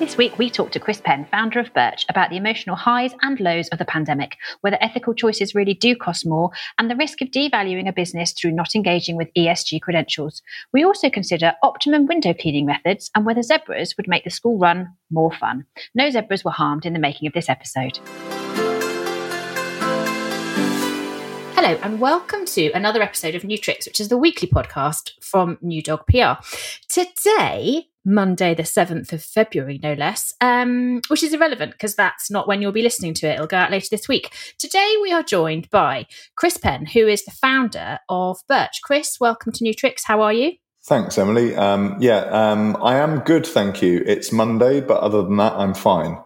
This week, we talked to Chris Penn, founder of Birch, about the emotional highs and lows of the pandemic, whether ethical choices really do cost more, and the risk of devaluing a business through not engaging with ESG credentials. We also consider optimum window cleaning methods and whether zebras would make the school run more fun. No zebras were harmed in the making of this episode. Hello, and welcome to another episode of New Tricks, which is the weekly podcast from New Dog PR. Today, Monday, the 7th of February, no less, um, which is irrelevant because that's not when you'll be listening to it. It'll go out later this week. Today, we are joined by Chris Penn, who is the founder of Birch. Chris, welcome to New Tricks. How are you? Thanks, Emily. Um, yeah, um, I am good, thank you. It's Monday, but other than that, I'm fine.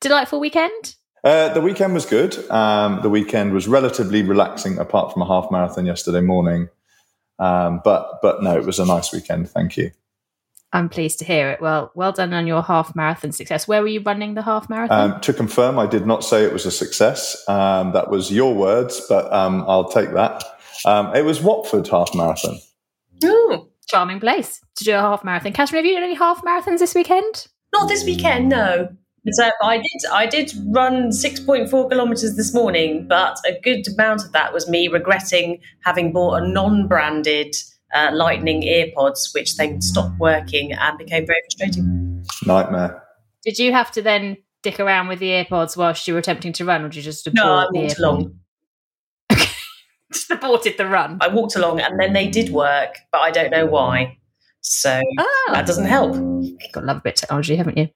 Delightful weekend? Uh, the weekend was good. Um, the weekend was relatively relaxing, apart from a half marathon yesterday morning. Um, but but no, it was a nice weekend. Thank you. I'm pleased to hear it. Well, well done on your half marathon success. Where were you running the half marathon? Um, to confirm, I did not say it was a success. Um, that was your words, but um, I'll take that. Um, it was Watford half marathon. Ooh, charming place to do a half marathon. Catherine, have you done any half marathons this weekend? Not this weekend, no. So I did. I did run six point four kilometers this morning, but a good amount of that was me regretting having bought a non-branded uh, Lightning earpods, which then stopped working and became very frustrating. Nightmare. Did you have to then dick around with the earpods whilst you were attempting to run, or did you just no? I walked along. just aborted the run. I walked along, and then they did work, but I don't know why. So oh. that doesn't help. You've got to love a bit of technology, haven't you?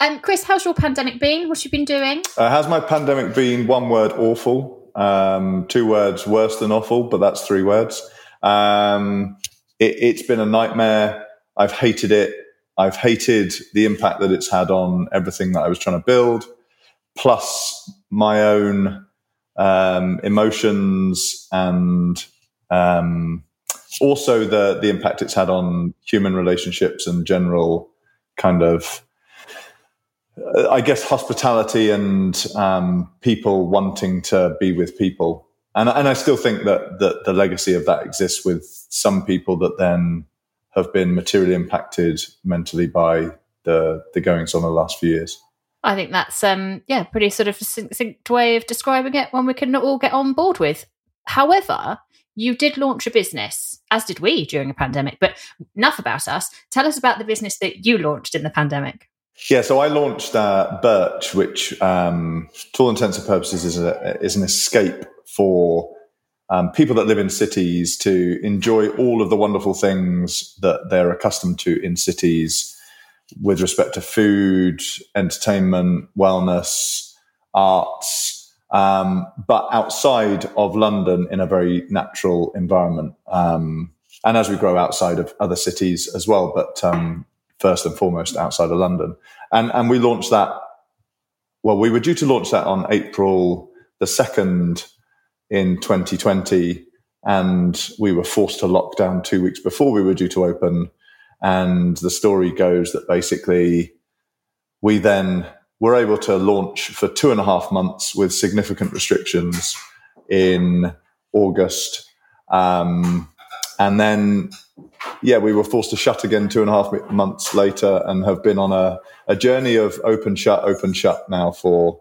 Um, Chris, how's your pandemic been? What you been doing? Uh, how's my pandemic been? One word, awful. Um, two words, worse than awful, but that's three words. Um, it, has been a nightmare. I've hated it. I've hated the impact that it's had on everything that I was trying to build, plus my own um, emotions and um, also the the impact it's had on human relationships and general kind of I guess hospitality and um, people wanting to be with people, and and I still think that that the legacy of that exists with some people that then have been materially impacted mentally by the the goings on the last few years. I think that's um yeah, pretty sort of succinct way of describing it. One we can all get on board with. However, you did launch a business, as did we during a pandemic. But enough about us. Tell us about the business that you launched in the pandemic. Yeah, so I launched uh, Birch, which, um, to all intents and purposes, is, a, is an escape for um, people that live in cities to enjoy all of the wonderful things that they're accustomed to in cities with respect to food, entertainment, wellness, arts, um, but outside of London in a very natural environment. Um, and as we grow outside of other cities as well, but um, first and foremost outside of London. And, and we launched that. Well, we were due to launch that on April the 2nd in 2020. And we were forced to lock down two weeks before we were due to open. And the story goes that basically we then were able to launch for two and a half months with significant restrictions in August. Um, and then yeah, we were forced to shut again two and a half months later and have been on a, a journey of open, shut, open, shut now for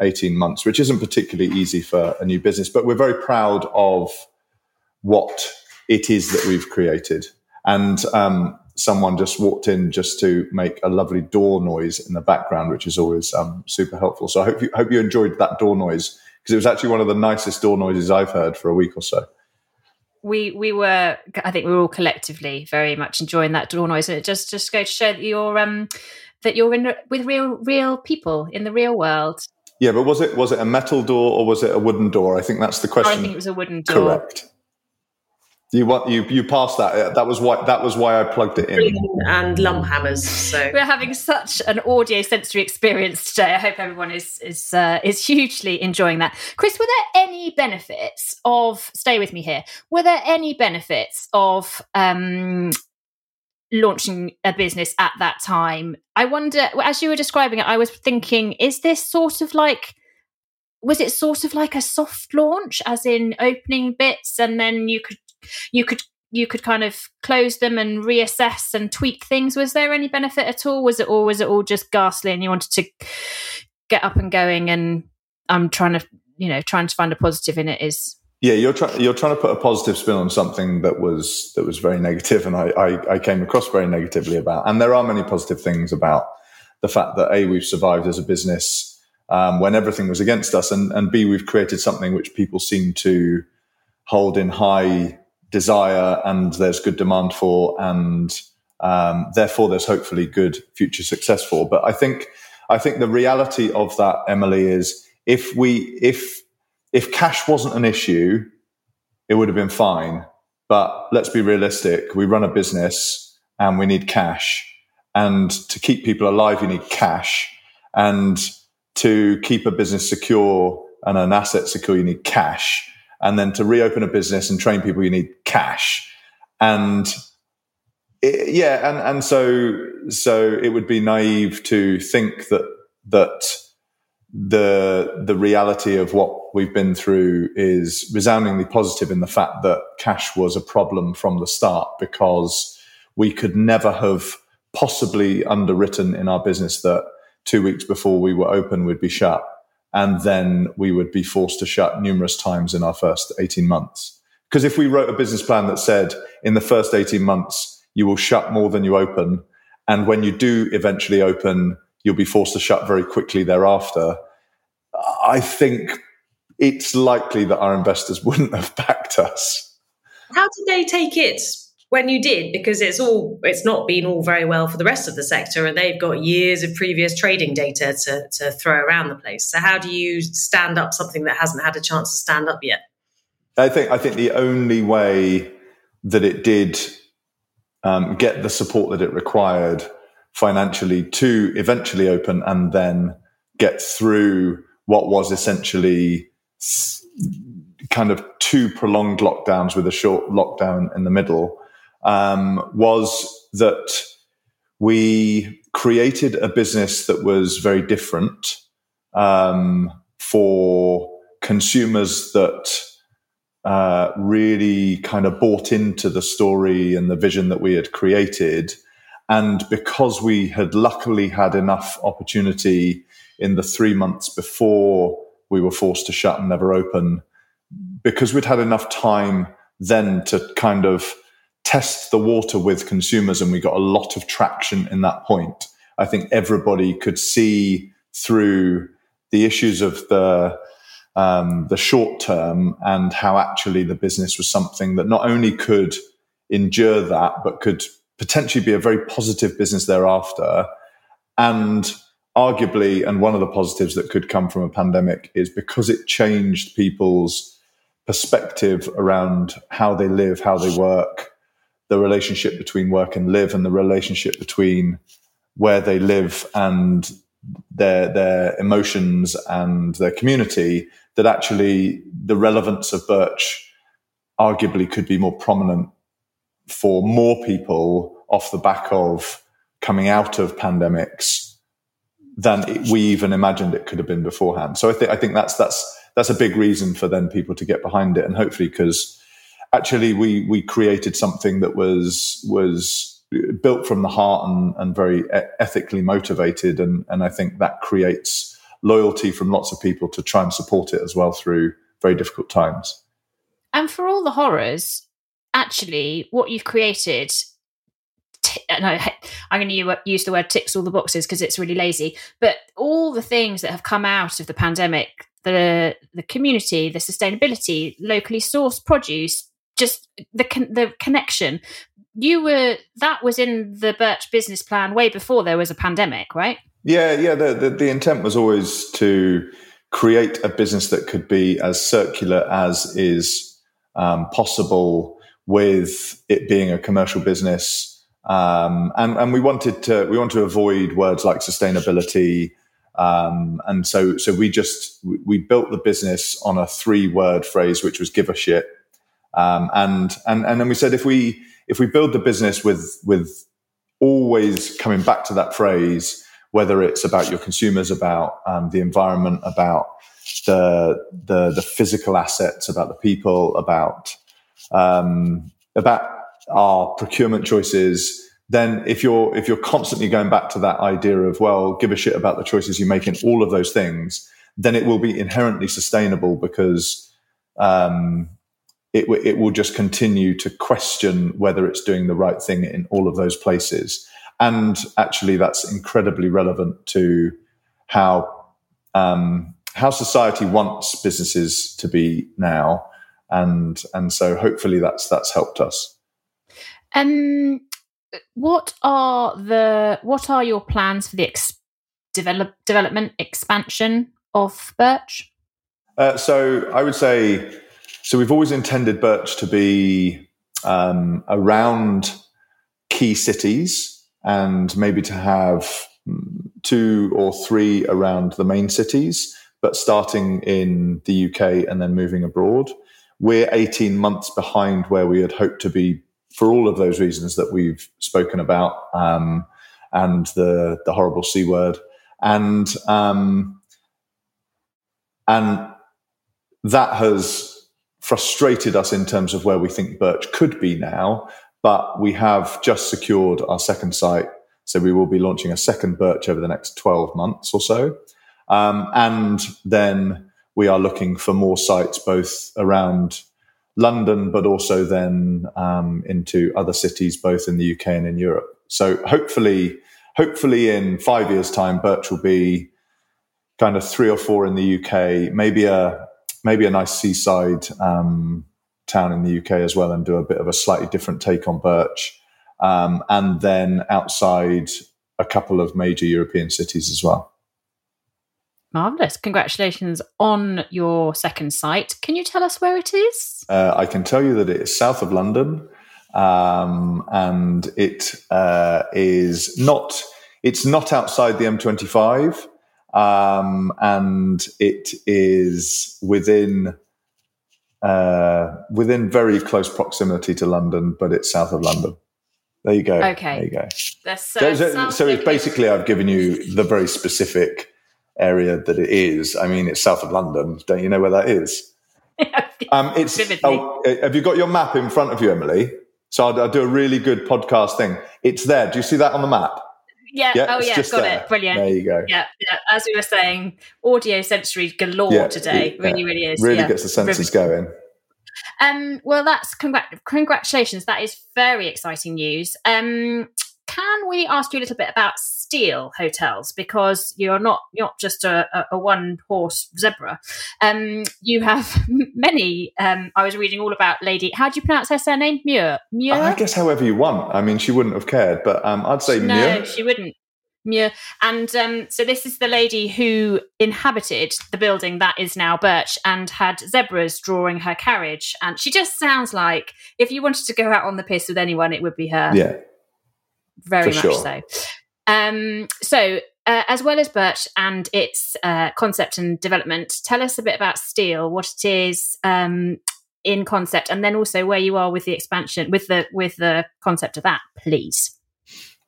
18 months, which isn't particularly easy for a new business, but we're very proud of what it is that we've created. And um, someone just walked in just to make a lovely door noise in the background, which is always um, super helpful. So I hope you, hope you enjoyed that door noise because it was actually one of the nicest door noises I've heard for a week or so we we were I think we were all collectively very much enjoying that door noise, and it just just go to show that you're um that you're in with real real people in the real world. Yeah, but was it was it a metal door or was it a wooden door? I think that's the question. I think it was a wooden door. Correct. You want you you passed that. That was why that was why I plugged it in. And lump hammers. So we're having such an audio sensory experience today. I hope everyone is is uh, is hugely enjoying that. Chris, were there any benefits of stay with me here? Were there any benefits of um, launching a business at that time? I wonder. As you were describing it, I was thinking, is this sort of like was it sort of like a soft launch as in opening bits and then you could you could you could kind of close them and reassess and tweak things. Was there any benefit at all? Was it or was it all just ghastly and you wanted to get up and going and I'm trying to you know trying to find a positive in it is yeah, you're trying you're trying to put a positive spin on something that was that was very negative, and I, I, I came across very negatively about. And there are many positive things about the fact that a we've survived as a business um, when everything was against us, and and b we've created something which people seem to hold in high desire, and there's good demand for, and um, therefore there's hopefully good future success for. But I think I think the reality of that, Emily, is if we if if cash wasn't an issue, it would have been fine. But let's be realistic. We run a business and we need cash. And to keep people alive, you need cash. And to keep a business secure and an asset secure, you need cash. And then to reopen a business and train people, you need cash. And it, yeah, and, and so so it would be naive to think that that the the reality of what we've been through is resoundingly positive in the fact that cash was a problem from the start because we could never have possibly underwritten in our business that two weeks before we were open we'd be shut and then we would be forced to shut numerous times in our first 18 months because if we wrote a business plan that said in the first 18 months you will shut more than you open and when you do eventually open you'll be forced to shut very quickly thereafter. I think it's likely that our investors wouldn't have backed us. How did they take it when you did? Because it's all it's not been all very well for the rest of the sector, and they've got years of previous trading data to, to throw around the place. So how do you stand up something that hasn't had a chance to stand up yet? I think I think the only way that it did um, get the support that it required financially to eventually open and then get through what was essentially kind of two prolonged lockdowns with a short lockdown in the middle um, was that we created a business that was very different um, for consumers that uh, really kind of bought into the story and the vision that we had created. And because we had luckily had enough opportunity in the three months before we were forced to shut and never open, because we'd had enough time then to kind of test the water with consumers and we got a lot of traction in that point. I think everybody could see through the issues of the um, the short term and how actually the business was something that not only could endure that, but could potentially be a very positive business thereafter. And arguably, and one of the positives that could come from a pandemic is because it changed people's perspective around how they live, how they work, the relationship between work and live, and the relationship between where they live and their their emotions and their community. That actually the relevance of Birch arguably could be more prominent for more people off the back of coming out of pandemics than it, we even imagined it could have been beforehand. So I think I think that's that's that's a big reason for then people to get behind it, and hopefully because actually we we created something that was was built from the heart and, and very ethically motivated, and and I think that creates loyalty from lots of people to try and support it as well through very difficult times. And for all the horrors, actually what you've created t- no, I'm going to use the word ticks all the boxes because it's really lazy. But all the things that have come out of the pandemic, the the community, the sustainability, locally sourced produce, just the con- the connection. You were that was in the Birch business plan way before there was a pandemic, right? Yeah, yeah. The the, the intent was always to create a business that could be as circular as is um, possible with it being a commercial business. Um, and, and we wanted to, we want to avoid words like sustainability. Um, and so, so we just, we built the business on a three word phrase, which was give a shit. Um, and, and, and then we said, if we, if we build the business with, with always coming back to that phrase, whether it's about your consumers, about um, the environment, about the, the, the physical assets, about the people, about um, about our procurement choices, then if you're if you're constantly going back to that idea of well, give a shit about the choices you make in all of those things, then it will be inherently sustainable because um, it w- it will just continue to question whether it's doing the right thing in all of those places. And actually, that's incredibly relevant to how um, how society wants businesses to be now, and and so hopefully that's that's helped us. Um, what are the what are your plans for the ex- develop development expansion of Birch? Uh, so I would say, so we've always intended Birch to be um, around key cities and maybe to have two or three around the main cities, but starting in the UK and then moving abroad. We're 18 months behind where we had hoped to be for all of those reasons that we've spoken about um, and the, the horrible C word. And, um, and that has frustrated us in terms of where we think Birch could be now. But we have just secured our second site. So we will be launching a second Birch over the next 12 months or so. Um, and then we are looking for more sites both around London, but also then um, into other cities, both in the UK and in Europe. So hopefully, hopefully in five years' time, Birch will be kind of three or four in the UK, maybe a maybe a nice seaside um, town in the UK as well, and do a bit of a slightly different take on Birch, um, and then outside a couple of major European cities as well. Marvelous. Congratulations on your second site. Can you tell us where it is? Uh, I can tell you that it is south of London. Um, and it uh, is not it's not outside the M25 um, and it is within uh, within very close proximity to London but it's south of London there you go okay there you go That's, uh, so, so it's basically I've given you the very specific area that it is. I mean, it's south of London. Don't you know where that is? um, it's. Oh, uh, have you got your map in front of you, Emily? So I'll, I'll, do a really good podcast thing. It's there. Do you see that on the map? Yeah. yeah oh, yeah. Got there. it. Brilliant. There you go. Yeah. Yeah. As we were saying, audio sensory galore yeah, today. It, really, really is. Really gets the senses going. Um, well, that's congr- congratulations. That is very exciting news. Um, can we ask you a little bit about Steel hotels because you're not not just a, a one horse zebra. Um, you have many. Um, I was reading all about Lady. How do you pronounce her surname? Muir. Muir. I guess however you want. I mean, she wouldn't have cared, but um, I'd say no, Muir. she wouldn't. Muir. And um, so this is the lady who inhabited the building that is now Birch and had zebras drawing her carriage. And she just sounds like if you wanted to go out on the piss with anyone, it would be her. Yeah very much sure. so. Um, so, uh, as well as Birch and its uh, concept and development, tell us a bit about Steel, what it is um, in concept, and then also where you are with the expansion, with the with the concept of that, please.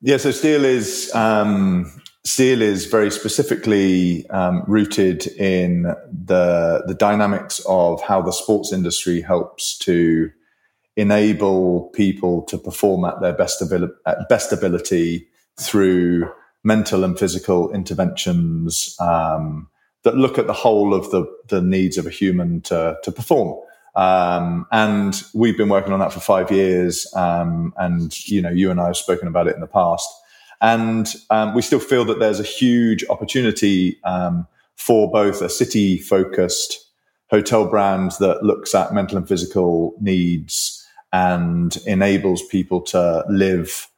Yeah, so Steel is um, Steel is very specifically um, rooted in the the dynamics of how the sports industry helps to enable people to perform at their best, abil- at best ability through mental and physical interventions um, that look at the whole of the, the needs of a human to, to perform. Um, and we've been working on that for five years. Um, and, you know, you and I have spoken about it in the past. And um, we still feel that there's a huge opportunity um, for both a city focused hotel brand that looks at mental and physical needs and enables people to live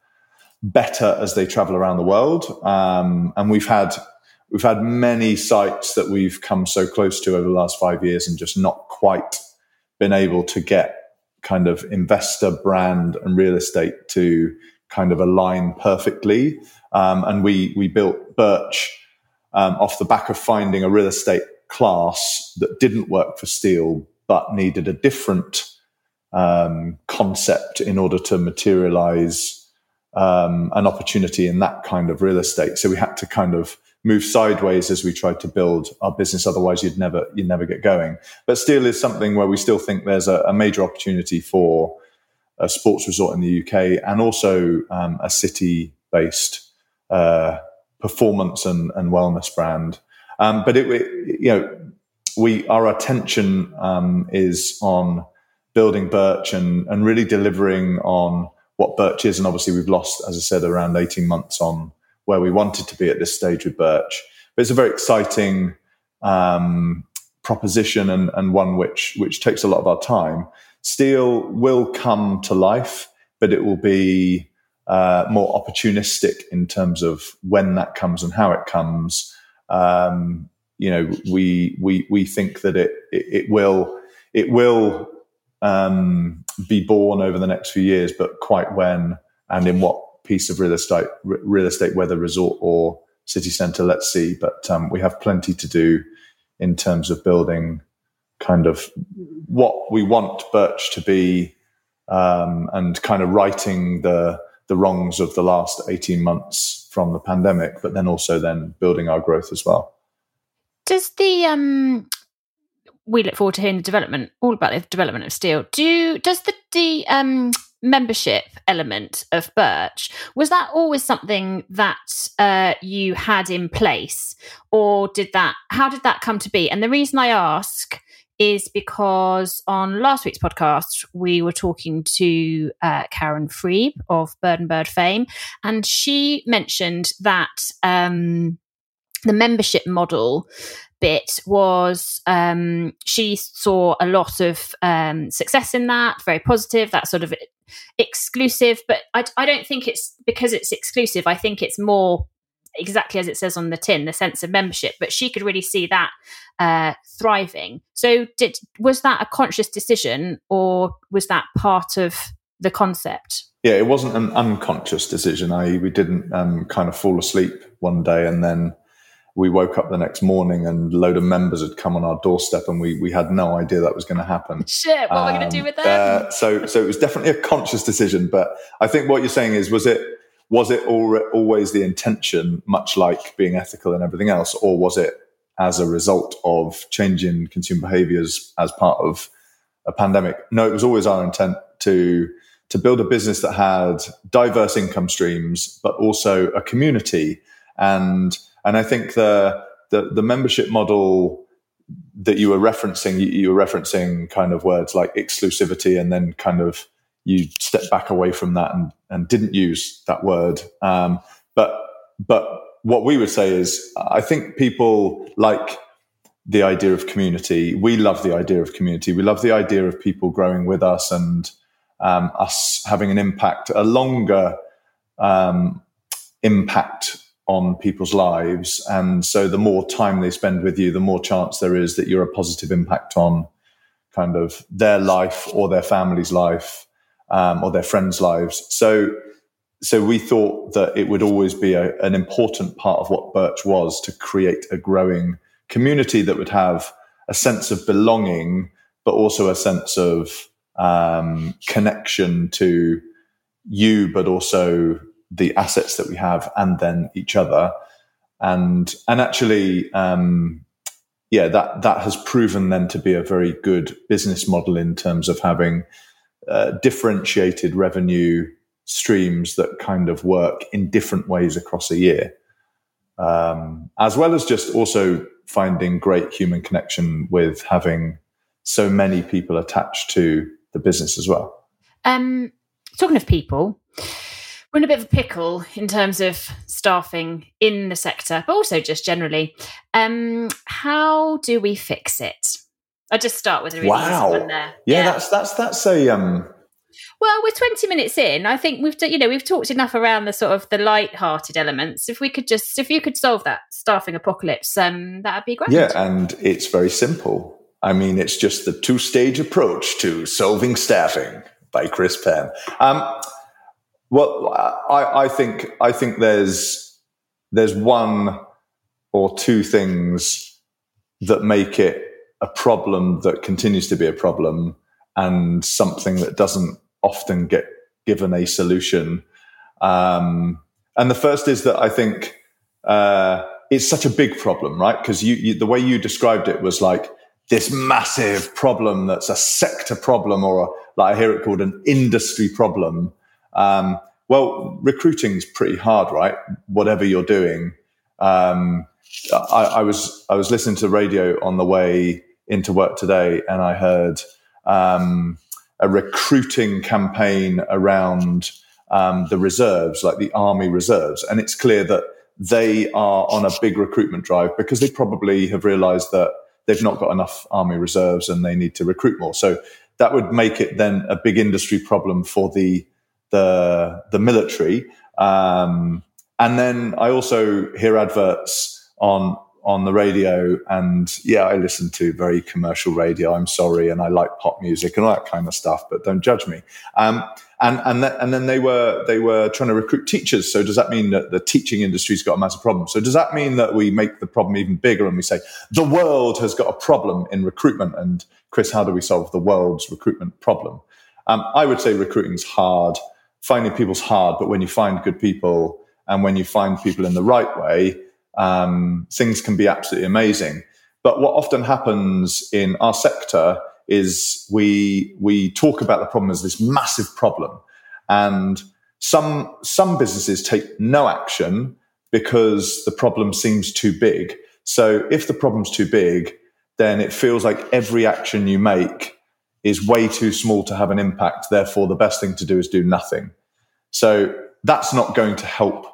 better as they travel around the world. Um, and we've had we've had many sites that we've come so close to over the last five years and just not quite been able to get kind of investor brand and real estate to kind of align perfectly. Um, and we we built Birch um, off the back of finding a real estate class that didn't work for steel but needed a different um, concept in order to materialize um, an opportunity in that kind of real estate. So we had to kind of move sideways as we tried to build our business. Otherwise, you'd never you'd never get going. But steel is something where we still think there's a, a major opportunity for a sports resort in the UK and also um, a city based uh, performance and, and, wellness brand. Um, but it, it, you know, we our attention um, is on building Birch and and really delivering on what Birch is. And obviously, we've lost, as I said, around eighteen months on where we wanted to be at this stage with Birch. But it's a very exciting um, proposition and, and one which which takes a lot of our time. Steel will come to life, but it will be uh, more opportunistic in terms of when that comes and how it comes. Um, you know, we we we think that it it, it will it will um, be born over the next few years, but quite when and in what piece of real estate, real estate, whether resort or city centre, let's see. But um, we have plenty to do in terms of building kind of what we want Birch to be um, and kind of righting the the wrongs of the last 18 months from the pandemic, but then also then building our growth as well. Does the um we look forward to hearing the development all about the development of steel. Do does the the um membership element of Birch was that always something that uh, you had in place, or did that? How did that come to be? And the reason I ask is because on last week's podcast we were talking to uh, Karen Freeb of Bird and Bird fame, and she mentioned that um, the membership model bit was um, she saw a lot of um, success in that, very positive, that sort of exclusive. But I, I don't think it's because it's exclusive. I think it's more exactly as it says on the tin, the sense of membership. But she could really see that uh, thriving. So, did was that a conscious decision, or was that part of the concept? Yeah, it wasn't an unconscious decision. I we didn't um, kind of fall asleep one day and then we woke up the next morning and a load of members had come on our doorstep and we, we had no idea that was going to happen. Shit, what um, are we going to do with them? Uh, so, so it was definitely a conscious decision. But I think what you're saying is, was it, was it always the intention, much like being ethical and everything else, or was it as a result of changing consumer behaviors as part of a pandemic? No, it was always our intent to, to build a business that had diverse income streams, but also a community and and I think the the, the membership model that you were referencing, you, you, were referencing kind of words like exclusivity, and then kind of you stepped back away from that and, and didn't use that word. Um, but but what we would say is, I think people like the idea of community. We love the idea of community. We love the idea of people growing with us and um, us having an impact, a longer um, impact on people's lives. And so the more time they spend with you, the more chance there is that you're a positive impact on kind of their life or their family's life um, or their friends' lives. So, so we thought that it would always be a, an important part of what Birch was to create a growing community that would have a sense of belonging, but also a sense of um, connection to you, but also the assets that we have and then each other. And and actually um, yeah that that has proven then to be a very good business model in terms of having uh, differentiated revenue streams that kind of work in different ways across a year. Um, as well as just also finding great human connection with having so many people attached to the business as well. Um, talking of people we're in a bit of a pickle in terms of staffing in the sector, but also just generally. Um, how do we fix it? I just start with a really wow. one there. Yeah, yeah, that's that's that's a um well, we're 20 minutes in. I think we've you know we've talked enough around the sort of the light-hearted elements. If we could just if you could solve that staffing apocalypse, um, that'd be great. Yeah, and it's very simple. I mean, it's just the two-stage approach to solving staffing by Chris Penn. Um, well, I, I think I think there's there's one or two things that make it a problem that continues to be a problem and something that doesn't often get given a solution. Um, and the first is that I think uh, it's such a big problem, right? Because you, you, the way you described it was like this massive problem that's a sector problem or a, like I hear it called an industry problem. Um, well, recruiting's pretty hard, right? Whatever you're doing. Um, I, I, was I was listening to radio on the way into work today, and I heard um, a recruiting campaign around um, the reserves, like the army reserves, and it's clear that they are on a big recruitment drive because they probably have realised that they've not got enough army reserves and they need to recruit more. So that would make it then a big industry problem for the the the military. Um, and then I also hear adverts on on the radio and yeah i listen to very commercial radio. I'm sorry and i like pop music and all that kind of stuff but don't judge me. Um, and and, th- and then they were they were trying to recruit teachers. So does that mean that the teaching industry's got a massive problem? So does that mean that we make the problem even bigger and we say the world has got a problem in recruitment and chris how do we solve the world's recruitment problem? Um, i would say recruiting's hard finding people's hard but when you find good people and when you find people in the right way um, things can be absolutely amazing. But what often happens in our sector is we we talk about the problem as this massive problem, and some some businesses take no action because the problem seems too big. So if the problem's too big, then it feels like every action you make is way too small to have an impact. Therefore, the best thing to do is do nothing. So that's not going to help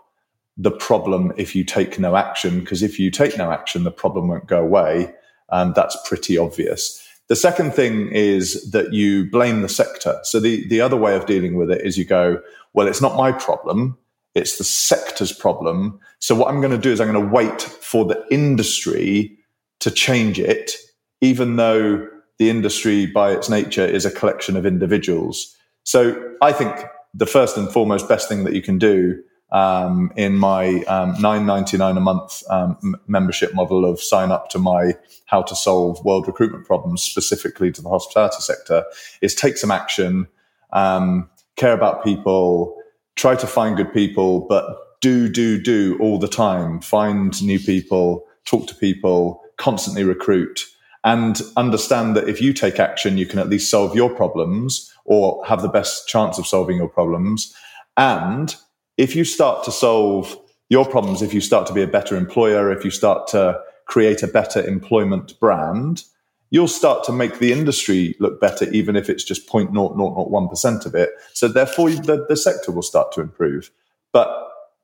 the problem if you take no action, because if you take no action, the problem won't go away. And that's pretty obvious. The second thing is that you blame the sector. So the, the other way of dealing with it is you go, well, it's not my problem. It's the sector's problem. So what I'm going to do is I'm going to wait for the industry to change it, even though the industry by its nature is a collection of individuals. So I think the first and foremost best thing that you can do um, in my um, 9.99 a month um, membership model of sign up to my how to solve world recruitment problems specifically to the hospitality sector is take some action um, care about people try to find good people but do do do all the time find new people talk to people constantly recruit and understand that if you take action you can at least solve your problems or have the best chance of solving your problems and if you start to solve your problems, if you start to be a better employer, if you start to create a better employment brand, you'll start to make the industry look better, even if it's just 0.0001% of it. So therefore, the, the sector will start to improve. But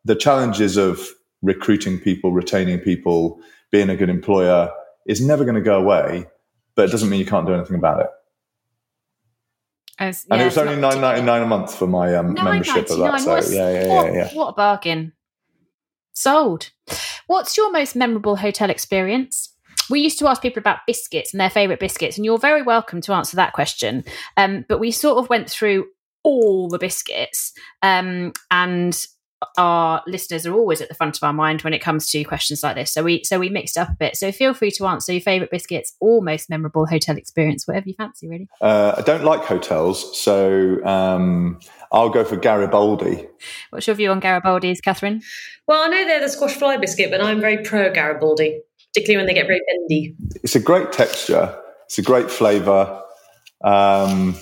the challenges of recruiting people, retaining people, being a good employer is never going to go away, but it doesn't mean you can't do anything about it. As, and it was only nine ninety nine a month for my um, membership of that. So yeah, yeah, yeah, yeah. What a bargain! Sold. What's your most memorable hotel experience? We used to ask people about biscuits and their favourite biscuits, and you're very welcome to answer that question. Um, but we sort of went through all the biscuits, um, and our listeners are always at the front of our mind when it comes to questions like this. So we so we mixed up a bit. So feel free to answer your favourite biscuits or most memorable hotel experience, whatever you fancy, really. Uh, I don't like hotels, so um, I'll go for Garibaldi. What's your view on Garibaldi's, Catherine? Well, I know they're the squash fly biscuit, but I'm very pro Garibaldi, particularly when they get very bendy. It's a great texture. It's a great flavour. Um,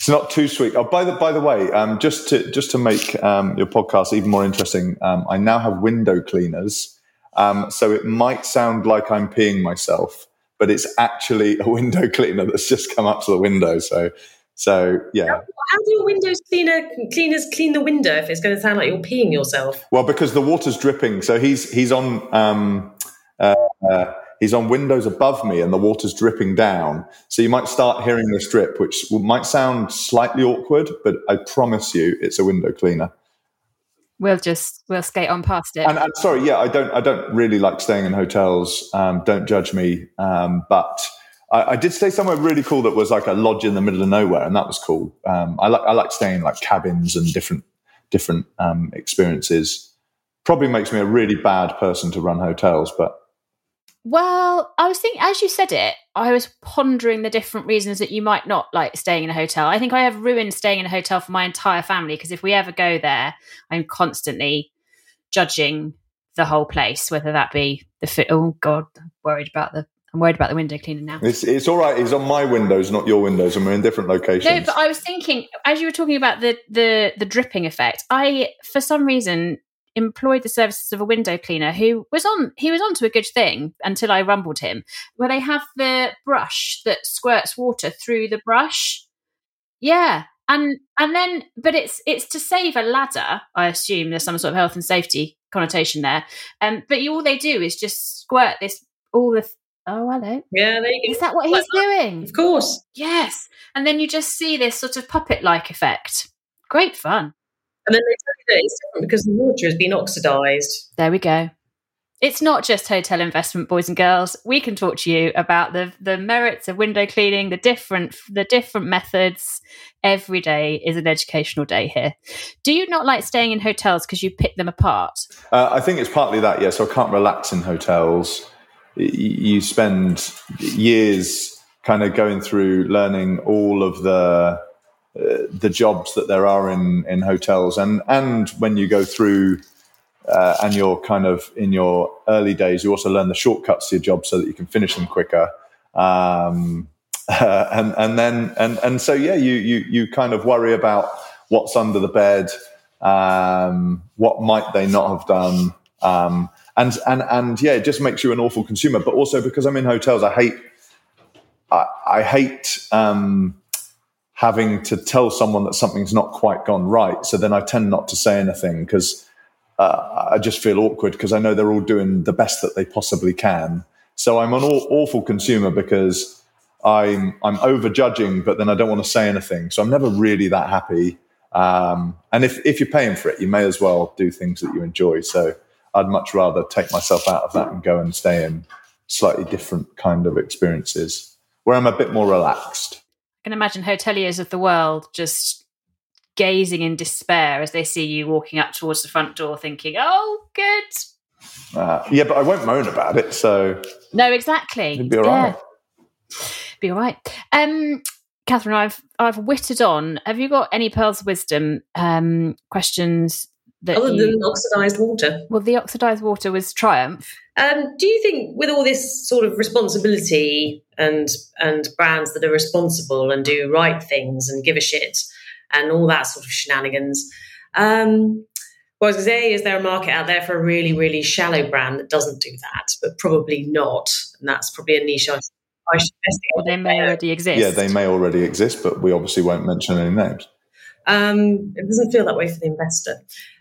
it's not too sweet. Oh, by the by the way, um, just to just to make um, your podcast even more interesting, um, I now have window cleaners. Um, so it might sound like I'm peeing myself, but it's actually a window cleaner that's just come up to the window. So so yeah. How, how do your windows cleaner cleaners clean the window if it's going to sound like you're peeing yourself? Well, because the water's dripping. So he's he's on. Um, uh, uh, he's on windows above me and the water's dripping down. So you might start hearing this drip, which might sound slightly awkward, but I promise you it's a window cleaner. We'll just we'll skate on past it. And, and sorry, yeah, I don't I don't really like staying in hotels. Um, don't judge me, um, but I, I, did stay somewhere really cool that was like a lodge in the middle of nowhere, and that was cool. Um, I like I like staying in like cabins and different different um, experiences. Probably makes me a really bad person to run hotels, but well, I was thinking, as you said it, I was pondering the different reasons that you might not like staying in a hotel. I think I have ruined staying in a hotel for my entire family because if we ever go there, I'm constantly judging the whole place, whether that be the fit. Oh God, worried about the I'm worried about the window cleaner now. It's, it's all right. He's on my windows, not your windows, and we're in different locations. No, but I was thinking as you were talking about the the the dripping effect. I, for some reason, employed the services of a window cleaner who was on he was onto a good thing until I rumbled him. Where they have the brush that squirts water through the brush. Yeah, and and then but it's it's to save a ladder. I assume there's some sort of health and safety connotation there. Um, but you, all they do is just squirt this all the Oh, hello. Yeah, there you go. Is that what he's doing? Of course. Yes. And then you just see this sort of puppet like effect. Great fun. And then they tell you that it's different because the water has been oxidized. There we go. It's not just hotel investment, boys and girls. We can talk to you about the the merits of window cleaning, the different the different methods. Every day is an educational day here. Do you not like staying in hotels because you pick them apart? Uh, I think it's partly that. Yes, yeah, so I can't relax in hotels you spend years kind of going through learning all of the the jobs that there are in in hotels. And and when you go through uh, and you're kind of in your early days you also learn the shortcuts to your job so that you can finish them quicker. Um, uh, and and then and and so yeah you you you kind of worry about what's under the bed um, what might they not have done. Um, and and and yeah, it just makes you an awful consumer. But also because I'm in hotels, I hate I, I hate um, having to tell someone that something's not quite gone right. So then I tend not to say anything because uh, I just feel awkward because I know they're all doing the best that they possibly can. So I'm an aw- awful consumer because I'm I'm over judging, but then I don't want to say anything. So I'm never really that happy. Um, and if if you're paying for it, you may as well do things that you enjoy. So I'd much rather take myself out of that and go and stay in slightly different kind of experiences where I'm a bit more relaxed. I can imagine hoteliers of the world just gazing in despair as they see you walking up towards the front door, thinking, "Oh, good." Uh, yeah, but I won't moan about it. So no, exactly. It'd be all right. Yeah. Be all right. Um, Catherine, I've I've witted on. Have you got any pearls of wisdom um, questions that other you, than oxidized water. Well, the oxidized water was triumph. Um, do you think, with all this sort of responsibility and and brands that are responsible and do right things and give a shit and all that sort of shenanigans, um, well, I say, is there a market out there for a really, really shallow brand that doesn't do that? But probably not, and that's probably a niche I, I should investigate. Well, they may already exist. Yeah, they may already exist, but we obviously won't mention any names. Um, it doesn't feel that way for the investor.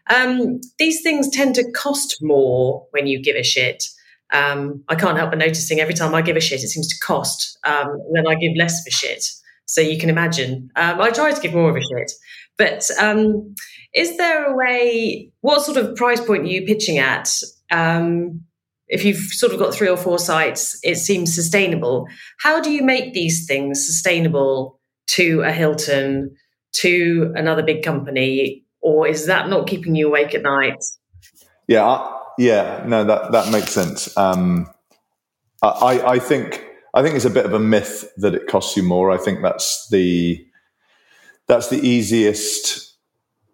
Um, these things tend to cost more when you give a shit. Um, I can't help but noticing every time I give a shit, it seems to cost. Um, then I give less of a shit. So you can imagine. Um, I try to give more of a shit. But um, is there a way, what sort of price point are you pitching at? Um, if you've sort of got three or four sites, it seems sustainable. How do you make these things sustainable to a Hilton, to another big company? Or is that not keeping you awake at night? Yeah, I, yeah, no, that that makes sense. Um, I I think I think it's a bit of a myth that it costs you more. I think that's the that's the easiest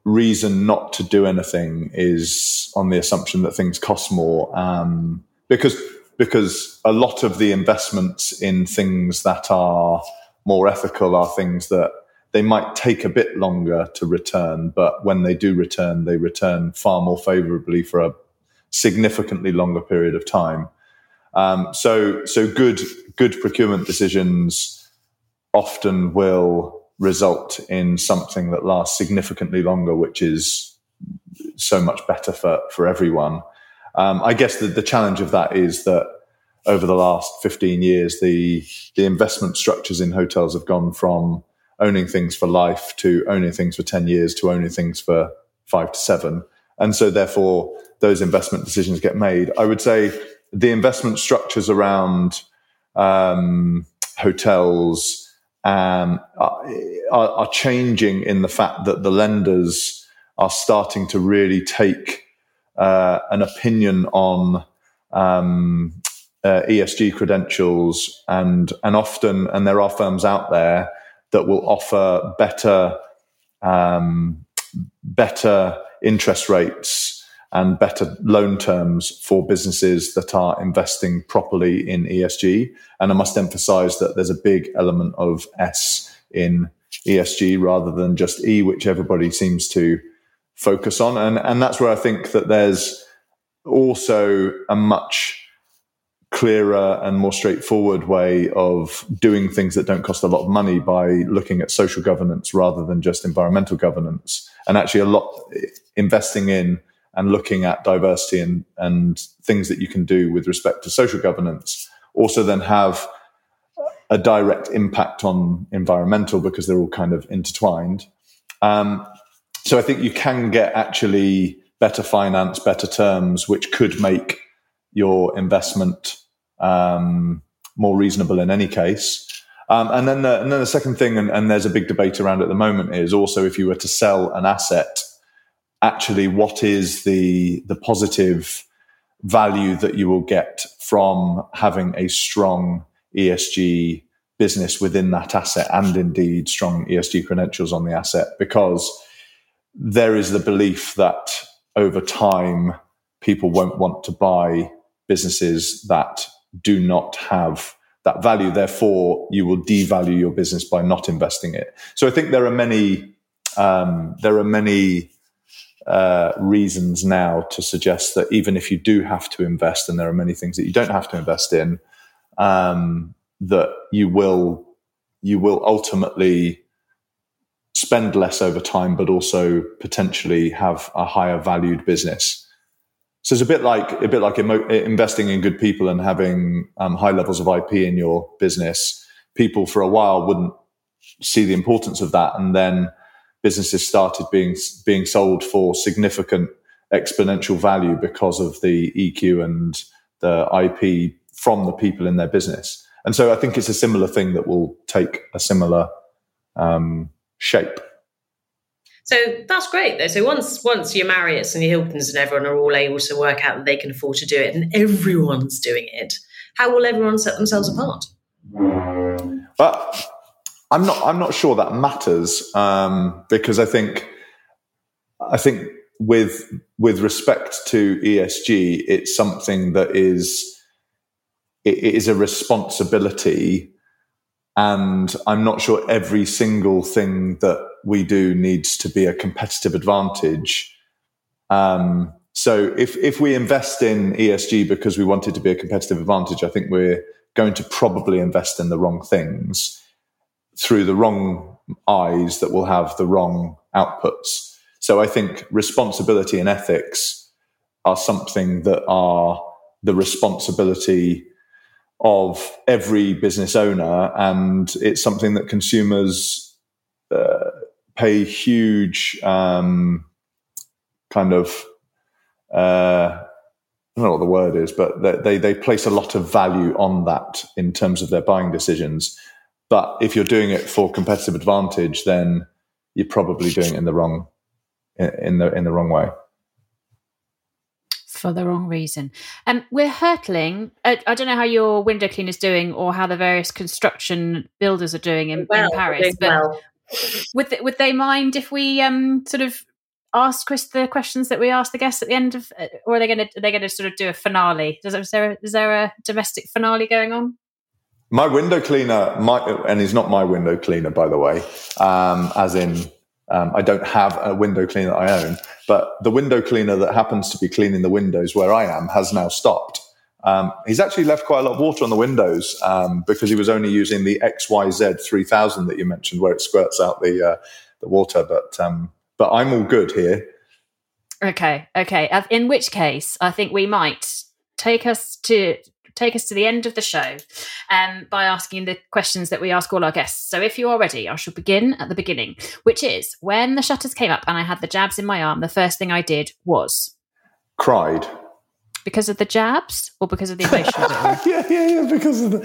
reason not to do anything is on the assumption that things cost more um, because because a lot of the investments in things that are more ethical are things that they might take a bit longer to return, but when they do return, they return far more favorably for a significantly longer period of time. Um, so, so good, good procurement decisions often will result in something that lasts significantly longer, which is so much better for, for everyone. Um, I guess the, the challenge of that is that over the last 15 years, the, the investment structures in hotels have gone from owning things for life to owning things for 10 years to owning things for five to seven. And so therefore those investment decisions get made. I would say the investment structures around um, hotels um, are, are, changing in the fact that the lenders are starting to really take uh, an opinion on um, uh, ESG credentials and and often and there are firms out there that will offer better um, better interest rates and better loan terms for businesses that are investing properly in ESG. And I must emphasize that there's a big element of S in ESG rather than just E, which everybody seems to focus on. And, and that's where I think that there's also a much clearer and more straightforward way of doing things that don't cost a lot of money by looking at social governance rather than just environmental governance and actually a lot investing in and looking at diversity and, and things that you can do with respect to social governance also then have a direct impact on environmental because they're all kind of intertwined. Um, so I think you can get actually better finance, better terms, which could make your investment um, more reasonable in any case. Um, and then the, and then the second thing, and, and there's a big debate around at the moment, is also if you were to sell an asset, actually, what is the the positive value that you will get from having a strong ESG business within that asset and indeed strong ESG credentials on the asset because there is the belief that over time people won't want to buy businesses that do not have that value. Therefore, you will devalue your business by not investing it. So I think there are many um, there are many uh, reasons now to suggest that even if you do have to invest, and there are many things that you don't have to invest in, um, that you will you will ultimately spend less over time, but also potentially have a higher valued business. So it's a bit like a bit like emo- investing in good people and having um, high levels of IP in your business. People for a while wouldn't see the importance of that, and then businesses started being being sold for significant exponential value because of the EQ and the IP from the people in their business. And so I think it's a similar thing that will take a similar um, shape. So that's great though. So once once your Marriott's and your Hiltons and everyone are all able to work out that they can afford to do it and everyone's doing it, how will everyone set themselves apart? But I'm not I'm not sure that matters um, because I think I think with with respect to ESG, it's something that is it is a responsibility. And I'm not sure every single thing that we do needs to be a competitive advantage. Um, so if, if we invest in ESG because we want it to be a competitive advantage, I think we're going to probably invest in the wrong things through the wrong eyes that will have the wrong outputs. So I think responsibility and ethics are something that are the responsibility of every business owner, and it's something that consumers uh, pay huge um, kind of. Uh, I don't know what the word is, but they, they, they place a lot of value on that in terms of their buying decisions. But if you're doing it for competitive advantage, then you're probably doing it in the wrong in the in the wrong way for the wrong reason. Um, we're hurtling. I, I, don't know how your window cleaner's doing or how the various construction builders are doing in, well, in Paris, but well. Would they, would they mind if we um, sort of ask Chris the questions that we ask the guests at the end of, uh, or are they going to are they going to sort of do a finale? Is, is there a, is there a domestic finale going on? My window cleaner, my, and he's not my window cleaner, by the way, um, as in um, I don't have a window cleaner that I own, but the window cleaner that happens to be cleaning the windows where I am has now stopped. Um, he's actually left quite a lot of water on the windows um, because he was only using the XYZ 3000 that you mentioned, where it squirts out the uh, the water. But um, but I'm all good here. Okay, okay. In which case, I think we might take us to take us to the end of the show um, by asking the questions that we ask all our guests. So if you are ready, I shall begin at the beginning, which is when the shutters came up and I had the jabs in my arm, the first thing I did was cried. Because of the jabs or because of the emotion of yeah, yeah, yeah. Because of the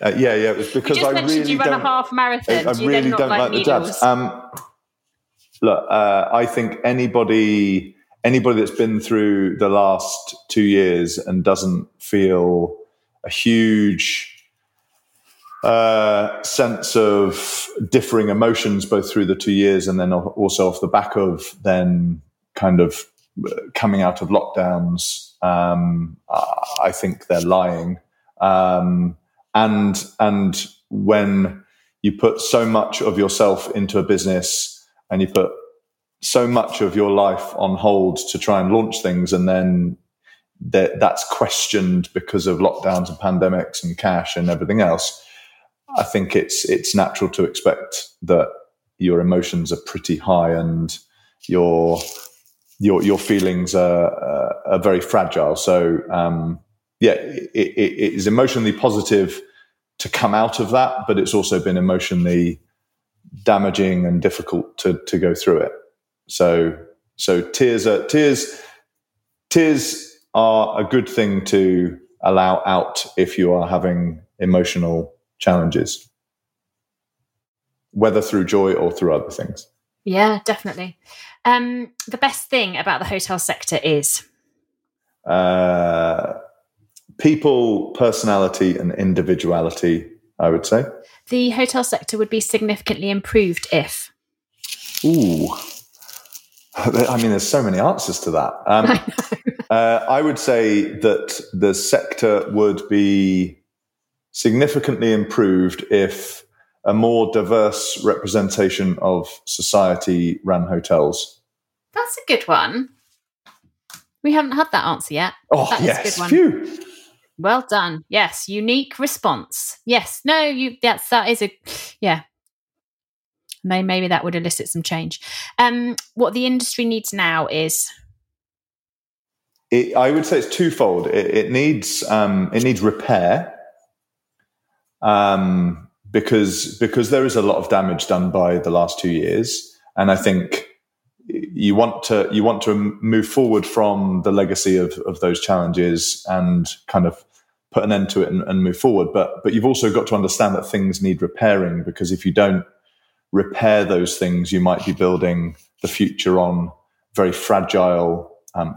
uh, yeah, yeah. It was because you just I mentioned really you run a half marathon. I, I Do really don't like, like the jabs. Um, look, uh, I think anybody anybody that's been through the last two years and doesn't feel a huge uh, sense of differing emotions both through the two years and then also off the back of then kind of coming out of lockdowns. Um, I think they're lying. Um, and and when you put so much of yourself into a business and you put so much of your life on hold to try and launch things, and then that that's questioned because of lockdowns and pandemics and cash and everything else. I think it's it's natural to expect that your emotions are pretty high and your your your feelings are, uh, are very fragile. So um, yeah, it, it, it is emotionally positive to come out of that, but it's also been emotionally damaging and difficult to to go through it. So so tears are tears tears are a good thing to allow out if you are having emotional challenges, whether through joy or through other things. Yeah, definitely. Um, the best thing about the hotel sector is uh, people, personality, and individuality. I would say the hotel sector would be significantly improved if. Ooh, I mean, there's so many answers to that. Um, I, uh, I would say that the sector would be significantly improved if a more diverse representation of society ran hotels. That's a good one. We haven't had that answer yet. Oh, that yes. Good one. Phew. Well done. Yes, unique response. Yes, no, you. That's that is a yeah. Maybe that would elicit some change. Um, what the industry needs now is. It, I would say it's twofold. It, it needs um, it needs repair. Um, because because there is a lot of damage done by the last two years, and I think you want to you want to move forward from the legacy of, of those challenges and kind of put an end to it and, and move forward. But but you've also got to understand that things need repairing because if you don't repair those things, you might be building the future on very fragile um.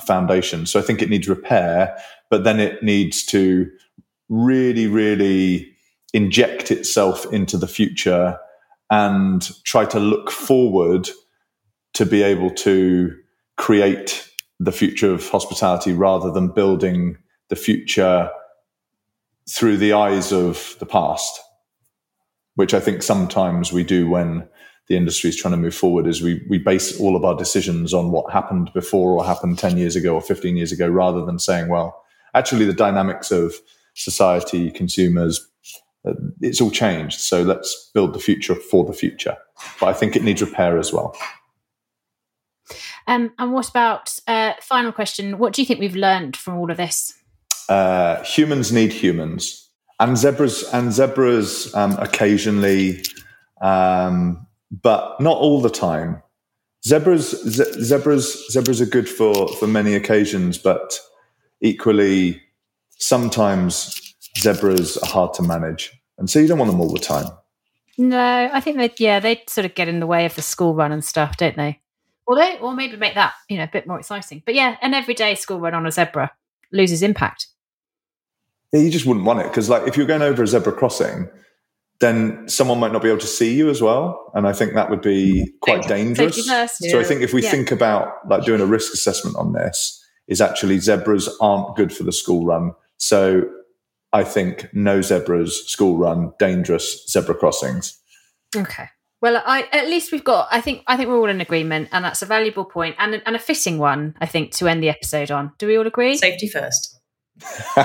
So I think it needs repair, but then it needs to really, really inject itself into the future and try to look forward to be able to create the future of hospitality rather than building the future through the eyes of the past, which I think sometimes we do when the industry is trying to move forward is we, we base all of our decisions on what happened before or happened 10 years ago or 15 years ago rather than saying, well, actually the dynamics of society, consumers, it's all changed. So let's build the future for the future. But I think it needs repair as well. Um, and what about uh, final question? What do you think we've learned from all of this? Uh, humans need humans, and zebras and zebras um, occasionally, um, but not all the time. Zebras, ze- zebras, zebras are good for for many occasions, but equally, sometimes zebras are hard to manage, and so you don't want them all the time. No, I think that yeah, they sort of get in the way of the school run and stuff, don't they? They, or maybe make that you know a bit more exciting. But yeah, an everyday school run on a zebra loses impact. Yeah, you just wouldn't want it because, like, if you're going over a zebra crossing, then someone might not be able to see you as well, and I think that would be mm-hmm. quite dangerous. So I think if we yeah. think about like doing a risk assessment on this, is actually zebras aren't good for the school run. So I think no zebras, school run, dangerous zebra crossings. Okay. Well, I, at least we've got. I think. I think we're all in agreement, and that's a valuable point and, and a fitting one. I think to end the episode on. Do we all agree? Safety first.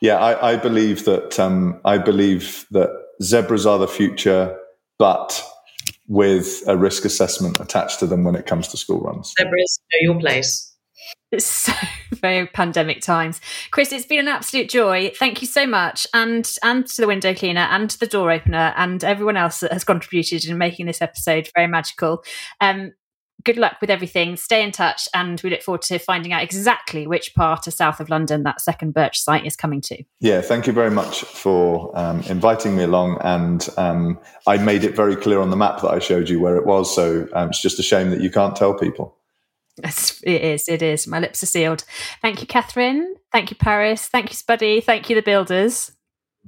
yeah, I, I, believe that. Um, I believe that zebras are the future, but with a risk assessment attached to them when it comes to school runs. Zebras know your place. It's so very pandemic times. Chris, it's been an absolute joy. Thank you so much. And and to the window cleaner and to the door opener and everyone else that has contributed in making this episode very magical. Um, good luck with everything. Stay in touch and we look forward to finding out exactly which part of south of London that second Birch site is coming to. Yeah, thank you very much for um, inviting me along. And um, I made it very clear on the map that I showed you where it was. So um, it's just a shame that you can't tell people. It is. It is. My lips are sealed. Thank you, Catherine. Thank you, Paris. Thank you, Spuddy. Thank you, the builders.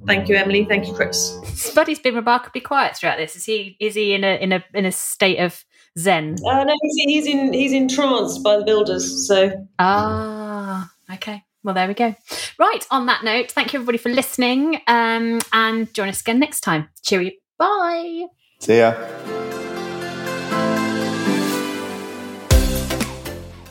Thank you, Emily. Thank you, Chris. Spuddy's been remarkably quiet throughout this. Is he? Is he in a in a in a state of Zen. Uh, no, he's, he's in he's entranced by the builders. So Ah, okay. Well, there we go. Right. On that note, thank you everybody for listening, um, and join us again next time. Cheerio. Bye. See ya.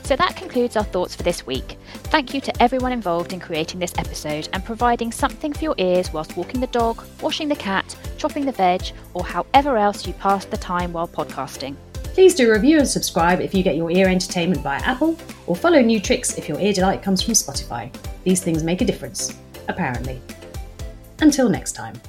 So that concludes our thoughts for this week. Thank you to everyone involved in creating this episode and providing something for your ears whilst walking the dog, washing the cat, chopping the veg, or however else you pass the time while podcasting. Please do review and subscribe if you get your ear entertainment via Apple, or follow New Tricks if your ear delight comes from Spotify. These things make a difference, apparently. Until next time.